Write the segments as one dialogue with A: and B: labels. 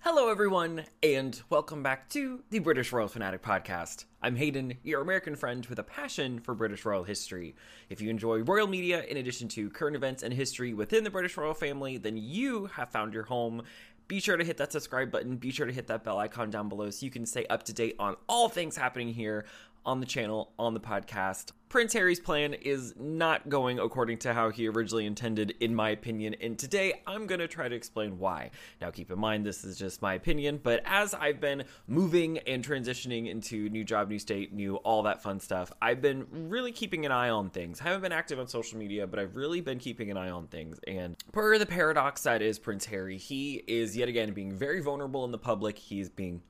A: Hello, everyone, and welcome back to the British Royal Fanatic Podcast. I'm Hayden, your American friend with a passion for British royal history. If you enjoy royal media in addition to current events and history within the British royal family, then you have found your home. Be sure to hit that subscribe button, be sure to hit that bell icon down below so you can stay up to date on all things happening here on the channel, on the podcast. Prince Harry's plan is not going according to how he originally intended, in my opinion, and today I'm going to try to explain why. Now, keep in mind, this is just my opinion, but as I've been moving and transitioning into new job, new state, new all that fun stuff, I've been really keeping an eye on things. I haven't been active on social media, but I've really been keeping an eye on things. And per the paradox that is Prince Harry, he is yet again being very vulnerable in the public. He's being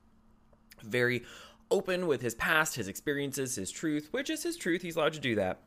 A: very open with his past, his experiences, his truth, which is his truth. He's allowed to do that.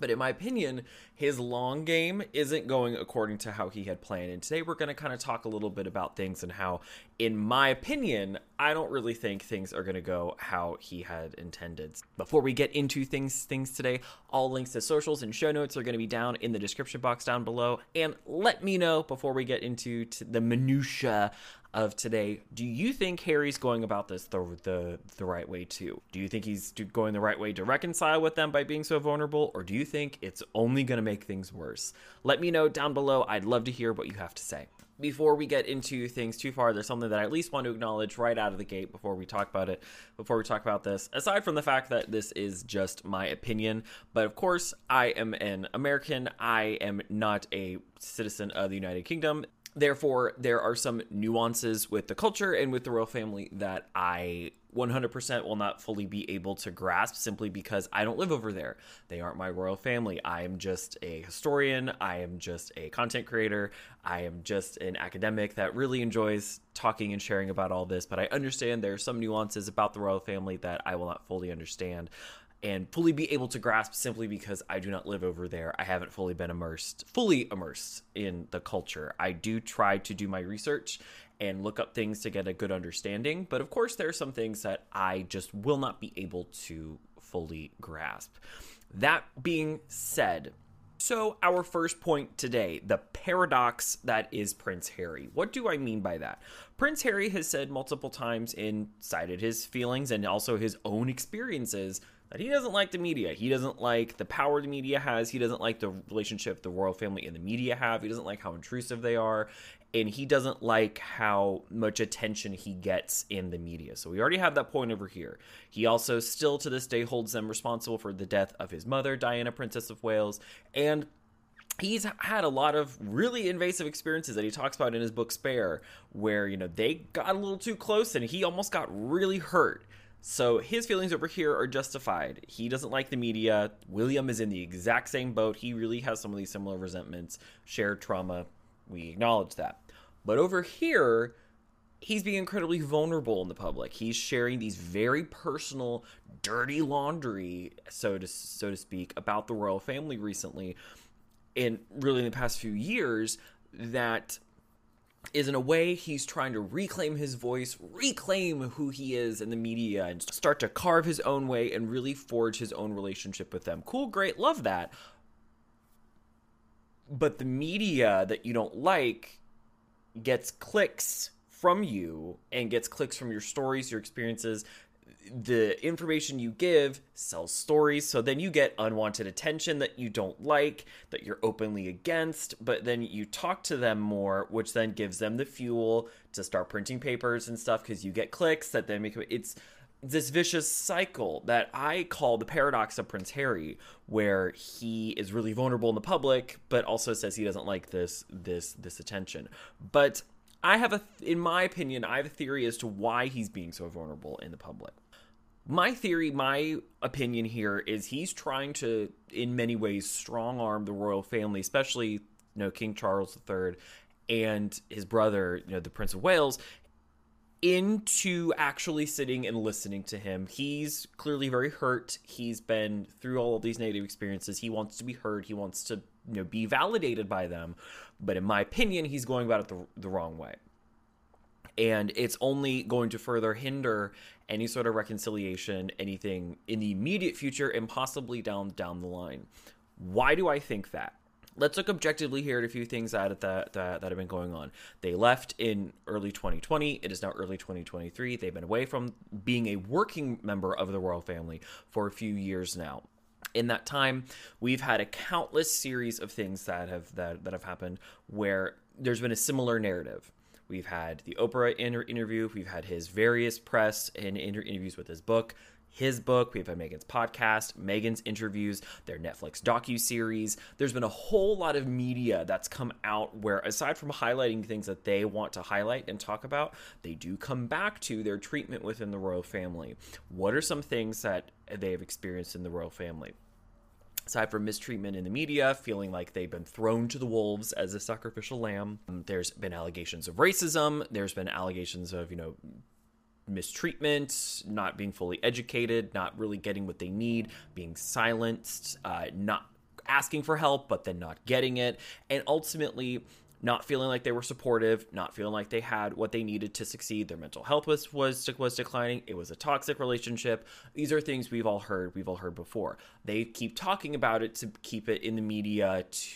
A: But in my opinion, his long game isn't going according to how he had planned. And today we're going to kind of talk a little bit about things and how, in my opinion, I don't really think things are going to go how he had intended. Before we get into things things today, all links to socials and show notes are going to be down in the description box down below. And let me know before we get into the minutia of today. Do you think Harry's going about this the, the the right way too? Do you think he's going the right way to reconcile with them by being so vulnerable, or do you think it's only going to make things worse? Let me know down below. I'd love to hear what you have to say. Before we get into things too far, there's something that I at least want to acknowledge right out of the gate before we talk about it. Before we talk about this, aside from the fact that this is just my opinion, but of course, I am an American. I am not a citizen of the United Kingdom. Therefore, there are some nuances with the culture and with the royal family that I 100% will not fully be able to grasp simply because I don't live over there. They aren't my royal family. I am just a historian. I am just a content creator. I am just an academic that really enjoys talking and sharing about all this. But I understand there are some nuances about the royal family that I will not fully understand and fully be able to grasp simply because I do not live over there. I haven't fully been immersed, fully immersed in the culture. I do try to do my research and look up things to get a good understanding, but of course, there are some things that I just will not be able to fully grasp. That being said, so, our first point today the paradox that is Prince Harry. What do I mean by that? Prince Harry has said multiple times and cited his feelings and also his own experiences that he doesn't like the media. He doesn't like the power the media has. He doesn't like the relationship the royal family and the media have. He doesn't like how intrusive they are. And he doesn't like how much attention he gets in the media. So we already have that point over here. He also still to this day holds them responsible for the death of his mother, Diana, Princess of Wales, and he's had a lot of really invasive experiences that he talks about in his book Spare, where, you know, they got a little too close and he almost got really hurt. So his feelings over here are justified. He doesn't like the media. William is in the exact same boat. He really has some of these similar resentments, shared trauma. We acknowledge that. But over here, he's being incredibly vulnerable in the public. He's sharing these very personal, dirty laundry, so to so to speak, about the royal family recently, and really in the past few years that is in a way he's trying to reclaim his voice, reclaim who he is in the media, and start to carve his own way and really forge his own relationship with them. Cool, great, love that. But the media that you don't like gets clicks from you and gets clicks from your stories, your experiences, the information you give sells stories so then you get unwanted attention that you don't like that you're openly against but then you talk to them more which then gives them the fuel to start printing papers and stuff because you get clicks that then make it's this vicious cycle that I call the paradox of Prince Harry, where he is really vulnerable in the public, but also says he doesn't like this this this attention. But I have a, in my opinion, I have a theory as to why he's being so vulnerable in the public my theory, my opinion here is he's trying to, in many ways, strong arm the royal family, especially you know King Charles III and his brother, you know, the Prince of Wales, into actually sitting and listening to him. He's clearly very hurt. He's been through all of these negative experiences. He wants to be heard. He wants to, you know, be validated by them. But in my opinion, he's going about it the, the wrong way and it's only going to further hinder any sort of reconciliation anything in the immediate future and possibly down down the line why do i think that let's look objectively here at a few things that, that that that have been going on. They left in early 2020. It is now early 2023. They've been away from being a working member of the royal family for a few years now. In that time, we've had a countless series of things that have that, that have happened where there's been a similar narrative. We've had the Oprah inter- interview. We've had his various press and inter- interviews with his book his book. We've had meghan's podcast, meghan's interviews, their Netflix docu series. There's been a whole lot of media that's come out where, aside from highlighting things that they want to highlight and talk about, they do come back to their treatment within the royal family. What are some things that they have experienced in the royal family? Aside from mistreatment in the media, feeling like they've been thrown to the wolves as a sacrificial lamb. There's been allegations of racism. There's been allegations of, you know, mistreatment, not being fully educated, not really getting what they need, being silenced, uh, not asking for help, but then not getting it, and ultimately not feeling like they were supportive, not feeling like they had what they needed to succeed. Their mental health was was was declining. It was a toxic relationship. These are things we've all heard. We've all heard before. They keep talking about it to keep it in the media to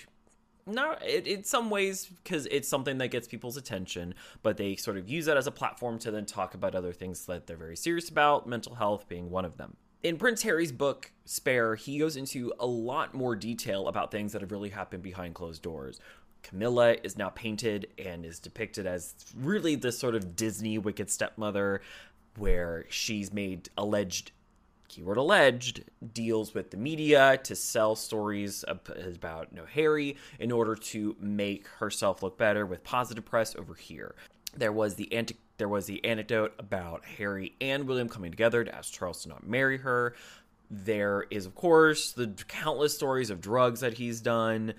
A: no, it, in some ways because it's something that gets people's attention, but they sort of use that as a platform to then talk about other things that they're very serious about, mental health being one of them. In Prince Harry's book, Spare, he goes into a lot more detail about things that have really happened behind closed doors. Camilla is now painted and is depicted as really this sort of Disney wicked stepmother where she's made alleged keyword alleged, deals with the media to sell stories about you know, Harry in order to make herself look better with positive press over here. There was the anti- there was the anecdote about Harry and William coming together to ask Charles to not marry her. There is, of course, the countless stories of drugs that he's done.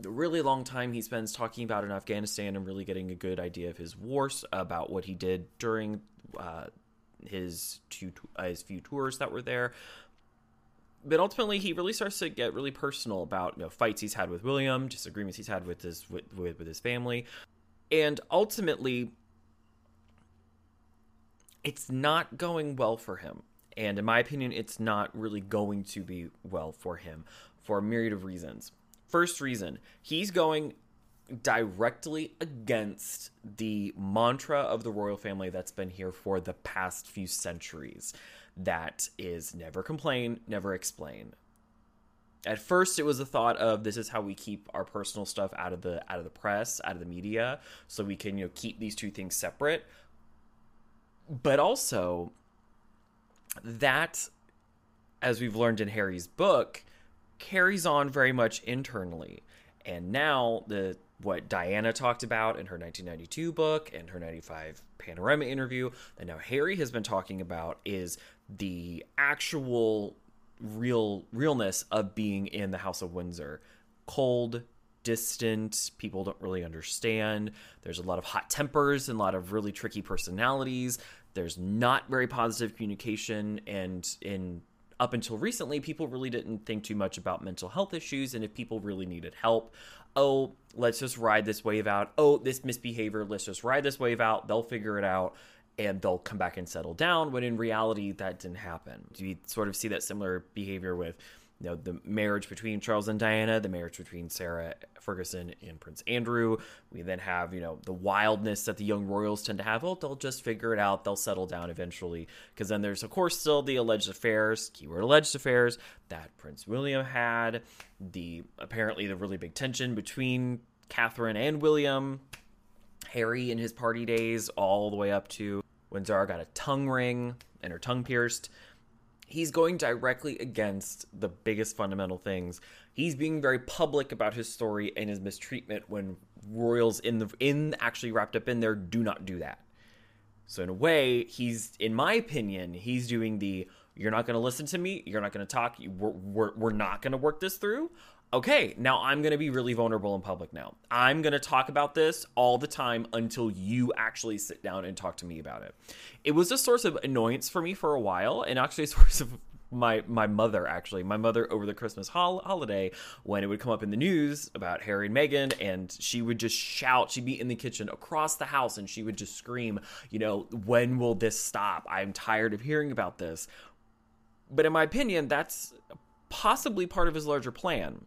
A: The really long time he spends talking about in Afghanistan and really getting a good idea of his wars, about what he did during uh, his two uh, his few tours that were there. But ultimately, he really starts to get really personal about you know, fights he's had with William, disagreements he's had with his with, with, with his family, and ultimately, it's not going well for him. And in my opinion, it's not really going to be well for him for a myriad of reasons. First reason, he's going directly against the mantra of the royal family that's been here for the past few centuries that is never complain, never explain. At first it was the thought of this is how we keep our personal stuff out of the out of the press, out of the media, so we can, you know, keep these two things separate. But also that as we've learned in Harry's book carries on very much internally. And now the what Diana talked about in her 1992 book and her 95 Panorama interview, and now Harry has been talking about is the actual real realness of being in the House of Windsor. Cold, distant, people don't really understand. There's a lot of hot tempers and a lot of really tricky personalities. There's not very positive communication and in up until recently, people really didn't think too much about mental health issues and if people really needed help oh, let's just ride this wave out. Oh, this misbehavior, let's just ride this wave out. They'll figure it out and they'll come back and settle down when in reality that didn't happen. You sort of see that similar behavior with you know the marriage between Charles and Diana, the marriage between Sarah Ferguson and Prince Andrew. We then have you know the wildness that the young royals tend to have. Oh, they'll just figure it out. They'll settle down eventually. Because then there's of course still the alleged affairs, keyword alleged affairs that Prince William had. The apparently the really big tension between Catherine and William. Harry in his party days, all the way up to when Zara got a tongue ring and her tongue pierced he's going directly against the biggest fundamental things. He's being very public about his story and his mistreatment when royals in the in actually wrapped up in there do not do that. So in a way, he's in my opinion, he's doing the you're not going to listen to me, you're not going to talk, we're, we're, we're not going to work this through okay, now I'm going to be really vulnerable in public now. I'm going to talk about this all the time until you actually sit down and talk to me about it. It was a source of annoyance for me for a while and actually a source of my my mother actually. My mother over the christmas hol- holiday when it would come up in the news about harry and meghan and she would just shout. She'd be in the kitchen across the house and she would just scream you know when will this stop? I'm tired of hearing about this. But in my opinion that's possibly part of his larger plan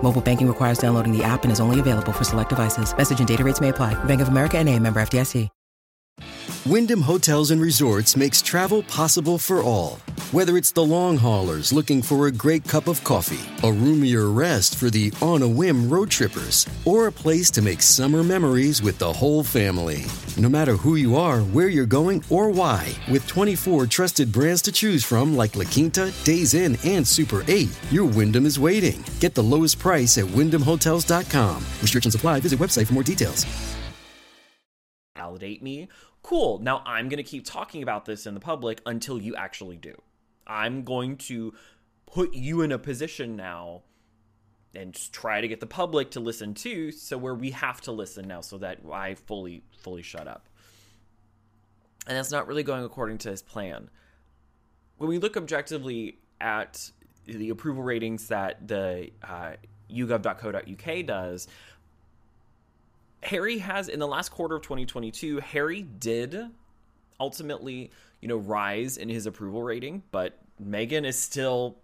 B: Mobile banking requires downloading the app and is only available for select devices. Message and data rates may apply. Bank of America and a member FDIC.
C: Wyndham Hotels and Resorts makes travel possible for all. Whether it's the long haulers looking for a great cup of coffee, a roomier rest for the on a whim road trippers, or a place to make summer memories with the whole family. No matter who you are, where you're going, or why, with 24 trusted brands to choose from like La Quinta, Days Inn, and Super 8, your Wyndham is waiting. Get the lowest price at wyndhamhotels.com. Restrictions apply. Visit website for more details.
A: Validate me. Cool. Now I'm going to keep talking about this in the public until you actually do. I'm going to put you in a position now and try to get the public to listen too so where we have to listen now so that I fully fully shut up. And that's not really going according to his plan. When we look objectively at the approval ratings that the uh, YouGov.co.uk does, Harry has in the last quarter of 2022, Harry did ultimately, you know, rise in his approval rating, but Meghan is still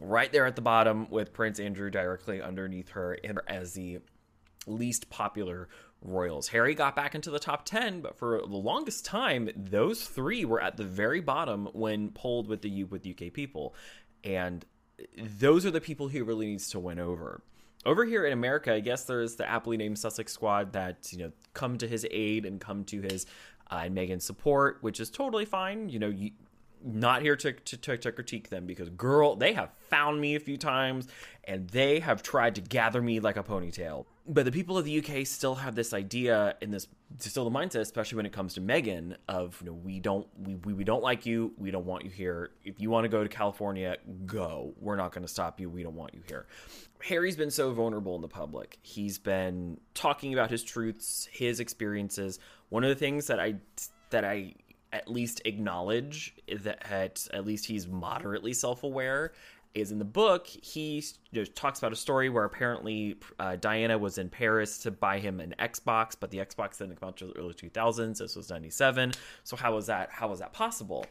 A: right there at the bottom with Prince Andrew directly underneath her as the least popular royals. Harry got back into the top 10, but for the longest time, those three were at the very bottom when polled with the with UK people. And those are the people he really needs to win over over here in America, I guess there's the aptly named Sussex Squad that you know come to his aid and come to his uh, and Meghan's support, which is totally fine. You know, you, not here to, to, to, critique them because girl they have found me a few times and they have tried to gather me like a ponytail. But the people of the uk still have this idea in this still the mindset especially when it comes to Meghan, of you know we don't we, we, we don't like you. We don't want you here. If you want to go to california go. We're not going to stop you. We don't want you here. Harry's been so vulnerable in the public. He's been talking about his truths his experiences one of the things that i that i at least acknowledge that at least he's moderately self-aware is in the book he you know, talks about a story where apparently uh, diana was in paris to buy him an xbox but the xbox didn't come out until the early 2000s this was 97 so how was that how was that possible?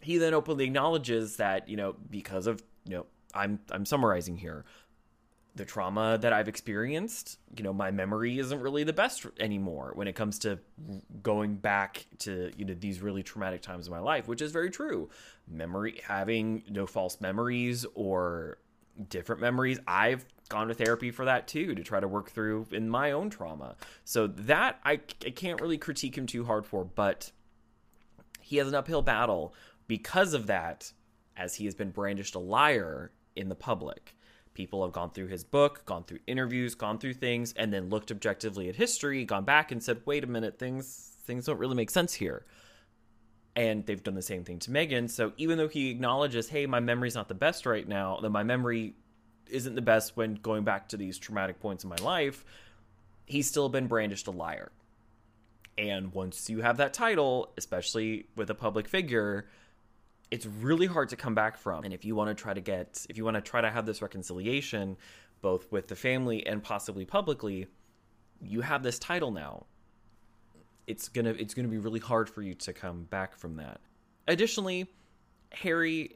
A: He then openly acknowledges that you know because of you know i'm i'm summarizing here the trauma that I've experienced, you know, my memory isn't really the best anymore when it comes to going back to, you know, these really traumatic times in my life, which is very true. Memory, having no false memories or different memories, I've gone to therapy for that too, to try to work through in my own trauma. So that I, I can't really critique him too hard for, but he has an uphill battle because of that, as he has been brandished a liar in the public people have gone through his book, gone through interviews, gone through things, and then looked objectively at history, gone back and said, "Wait a minute, things things don't really make sense here." And they've done the same thing to Meghan. So even though he acknowledges, "Hey, my memory's not the best right now," that my memory isn't the best when going back to these traumatic points in my life, he's still been brandished a liar. And once you have that title, especially with a public figure, it's really hard to come back from. And if you want to try to get, if you want to try to have this reconciliation, both with the family and possibly publicly, you have this title now. It's gonna it's gonna be really hard for you to come back from that. Additionally, Harry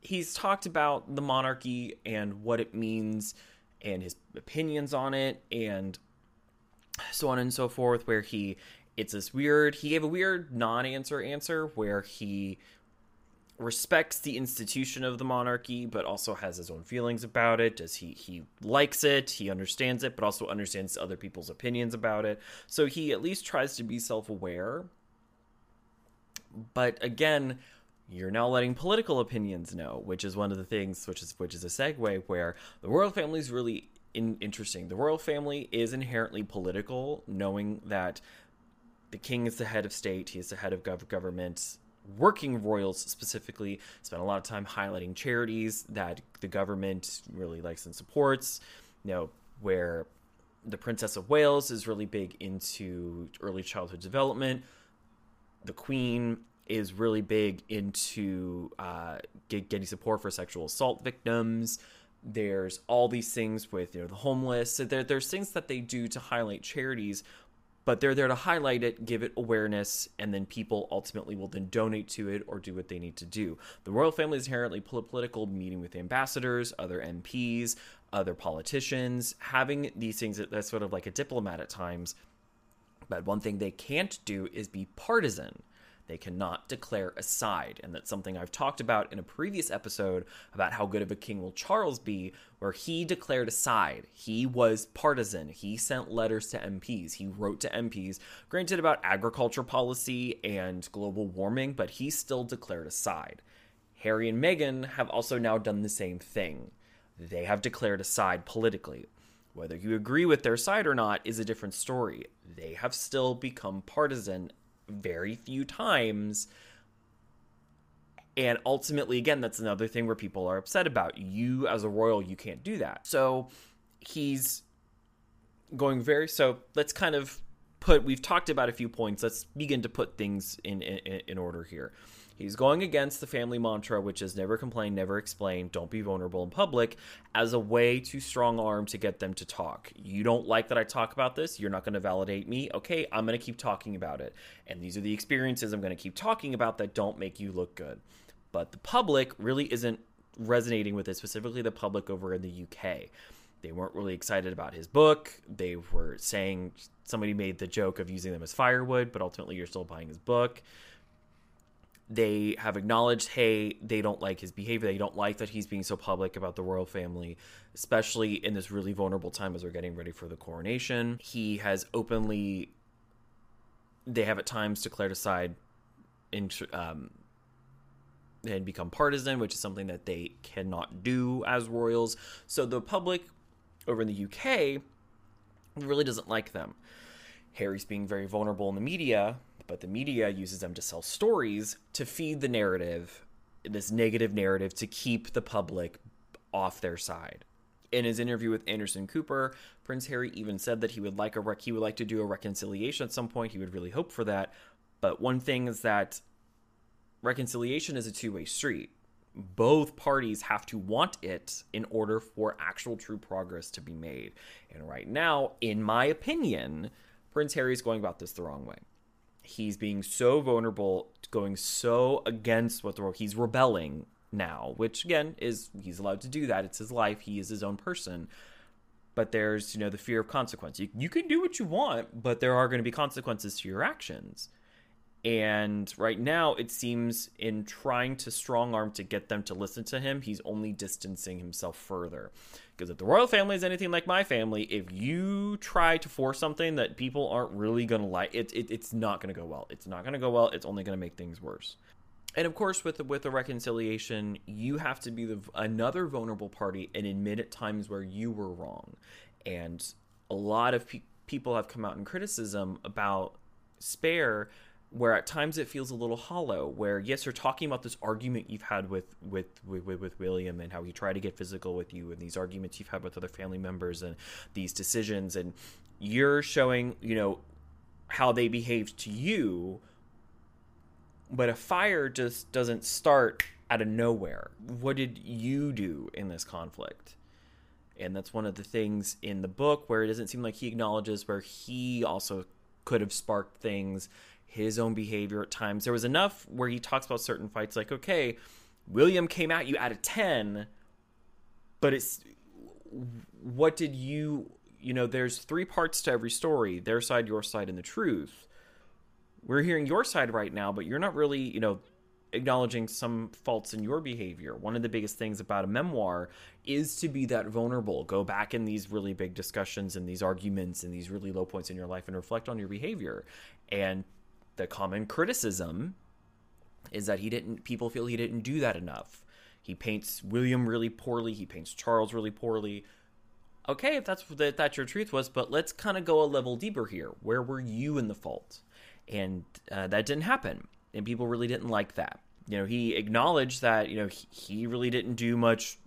A: he's talked about the monarchy and what it means and his opinions on it and so on and so forth where he it's this weird he gave a weird non-answer answer where he respects the institution of the monarchy but also has his own feelings about it. Does he he likes it he understands it but also understands other people's opinions about it. So he at least tries to be self-aware. But again you're now letting political opinions know which is one of the things which is which is a segue where the royal family is really in, interesting. The royal family is inherently political knowing that the king is the head of state, he is the head of gov- government. Working royals specifically spend a lot of time highlighting charities that the government really likes and supports. You know, where the Princess of Wales is really big into early childhood development. The Queen is really big into uh, get, getting support for sexual assault victims. There's all these things with you know the homeless. So there, there's things that they do to highlight charities, but they're there to highlight it, give it awareness, and then people ultimately will then donate to it or do what they need to do. The royal family is inherently political, meeting with ambassadors, other MPs, other politicians, having these things that's sort of like a diplomat at times. But one thing they can't do is be partisan. They cannot declare a side. And that's something I've talked about in a previous episode about how good of a king will Charles be, where he declared a side. He was partisan. He sent letters to MPs. He wrote to MPs, granted about agriculture policy and global warming, but he still declared a side. Harry and Meghan have also now done the same thing. They have declared a side politically. Whether you agree with their side or not is a different story. They have still become partisan very few times. And ultimately, again, that's another thing where people are upset about. You, as a royal, you can't do that. So he's going very. So let's kind of put. We've talked about a few points. Let's begin to put things in in, in order here. He's going against the family mantra, which is never complain, never explain, don't be vulnerable in public, as a way to strong arm to get them to talk. You don't like that I talk about this, you're not going to validate me. Okay, I'm going to keep talking about it. And these are the experiences I'm going to keep talking about that don't make you look good. But the public really isn't resonating with it, specifically the public over in the UK. They weren't really excited about his book. They were saying somebody made the joke of using them as firewood, but ultimately you're still buying his book they have acknowledged, hey, they don't like his behavior. They don't like that he's being so public about the royal family, especially in this really vulnerable time as we're getting ready for the coronation. He has openly, they have at times declared aside in, um, and become partisan, which is something that they cannot do as royals. So the public over in the UK really doesn't like them. Harry's being very vulnerable in the media but the media uses them to sell stories to feed the narrative, this negative narrative, to keep the public off their side. In his interview with Anderson Cooper, Prince Harry even said that he would like a rec- he would like to do a reconciliation at some point. He would really hope for that. But one thing is that reconciliation is a two-way street. Both parties have to want it in order for actual true progress to be made. And right now, in my opinion, Prince Harry is going about this the wrong way he's being so vulnerable, going so against what the world. He's rebelling now, which again is he's allowed to do that. It's his life. He is his own person. But there's you know the fear of consequence. You, you can do what you want, but there are going to be consequences to your actions. And right now, it seems in trying to strong arm to get them to listen to him, he's only distancing himself further. Because if the royal family is anything like my family, if you try to force something that people aren't really going to like, it, it, it's not going to go well. It's not going to go well. It's only going to make things worse. And of course, with with the reconciliation, you have to be the, another vulnerable party and admit at times where you were wrong. And a lot of pe- people have come out in criticism about Spare where at times it feels a little hollow where yes you're talking about this argument you've had with with with, with william and how he tried to get physical with you and these arguments you've had with other family members and these decisions and you're showing you know how they behaved to you but a fire just doesn't start out of nowhere. What did you do in this conflict? And that's one of the things in the book where it doesn't seem like he acknowledges where he also could have sparked things his own behavior at times. There was enough where he talks about certain fights, like, okay, William came at you out of 10, but it's what did you, you know, there's three parts to every story their side, your side, and the truth. We're hearing your side right now, but you're not really, you know, acknowledging some faults in your behavior. One of the biggest things about a memoir is to be that vulnerable. Go back in these really big discussions and these arguments and these really low points in your life and reflect on your behavior. And the common criticism is that he didn't people feel he didn't do that enough. He paints William really poorly, he paints Charles really poorly. Okay, if that's that that's your truth was, but let's kind of go a level deeper here. Where were you in the fault? And uh, that didn't happen, and people really didn't like that. You know, he acknowledged that you know he, he really didn't do much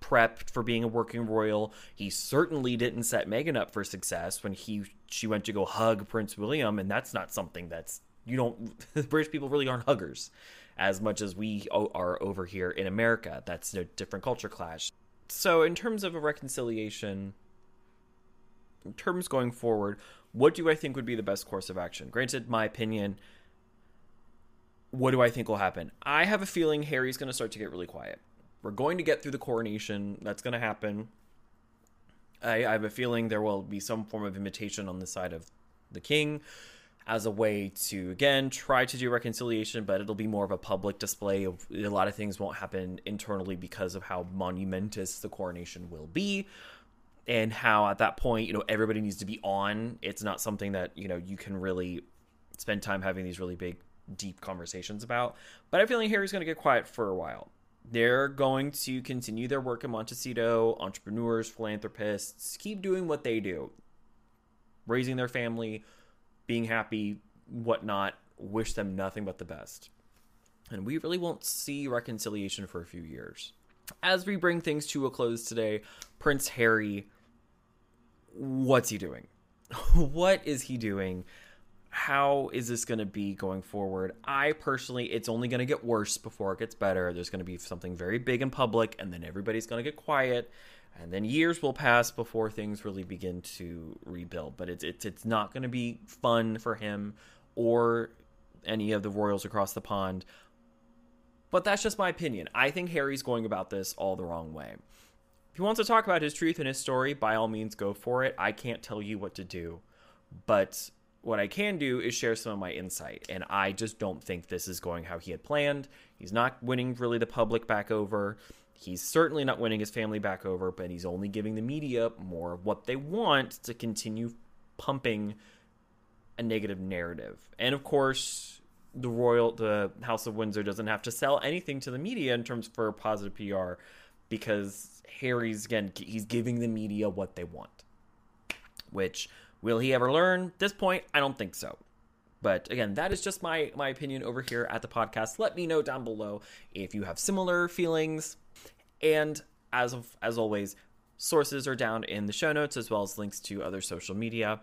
A: prep for being a working royal. He certainly didn't set Meghan up for success when he she went to go hug Prince William, and that's not something that's you don't British people really aren't huggers as much as we are over here in America. That's a different culture clash. So in terms of a reconciliation, in terms going forward, what do I think would be the best course of action? Granted, my opinion. What do I think will happen? I have a feeling Harry's going to start to get really quiet. We're going to get through the coronation. That's going to happen. I, I have a feeling there will be some form of invitation on the side of the king as a way to again try to do reconciliation but it'll be more of a public display. Of a lot of things won't happen internally because of how monumentous the coronation will be and how at that point you know everybody needs to be on. It's not something that you know you can really spend time having these really big deep conversations about. But i feel like harry's going to get quiet for a while they're going to continue their work in Montecito, entrepreneurs, philanthropists, keep doing what they do, raising their family, being happy, whatnot. Wish them nothing but the best. And we really won't see reconciliation for a few years. As we bring things to a close today, Prince Harry, what's he doing? what is he doing? How is this going to be going forward? I personally, it's only going to get worse before it gets better. There's going to be something very big in public, and then everybody's going to get quiet, and then years will pass before things really begin to rebuild. But it's it's it's not going to be fun for him or any of the royals across the pond. But that's just my opinion. I think Harry's going about this all the wrong way. If he wants to talk about his truth and his story, by all means, go for it. I can't tell you what to do, but what I can do is share some of my insight. And I just don't think this is going how he had planned. He's not winning really the public back over. He's certainly not winning his family back over, but he's only giving the media more of what they want to continue pumping a negative narrative. And of course, the royal the House of Windsor doesn't have to sell anything to the media in terms for positive PR because Harry's again he's giving the media what they want. Which Will he ever learn? At this point, I don't think so. But again, that is just my my opinion over here at the podcast. Let me know down below if you have similar feelings. And as of, as always, sources are down in the show notes as well as links to other social media.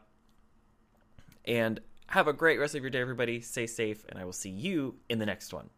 A: And have a great rest of your day, everybody. Stay safe, and I will see you in the next one.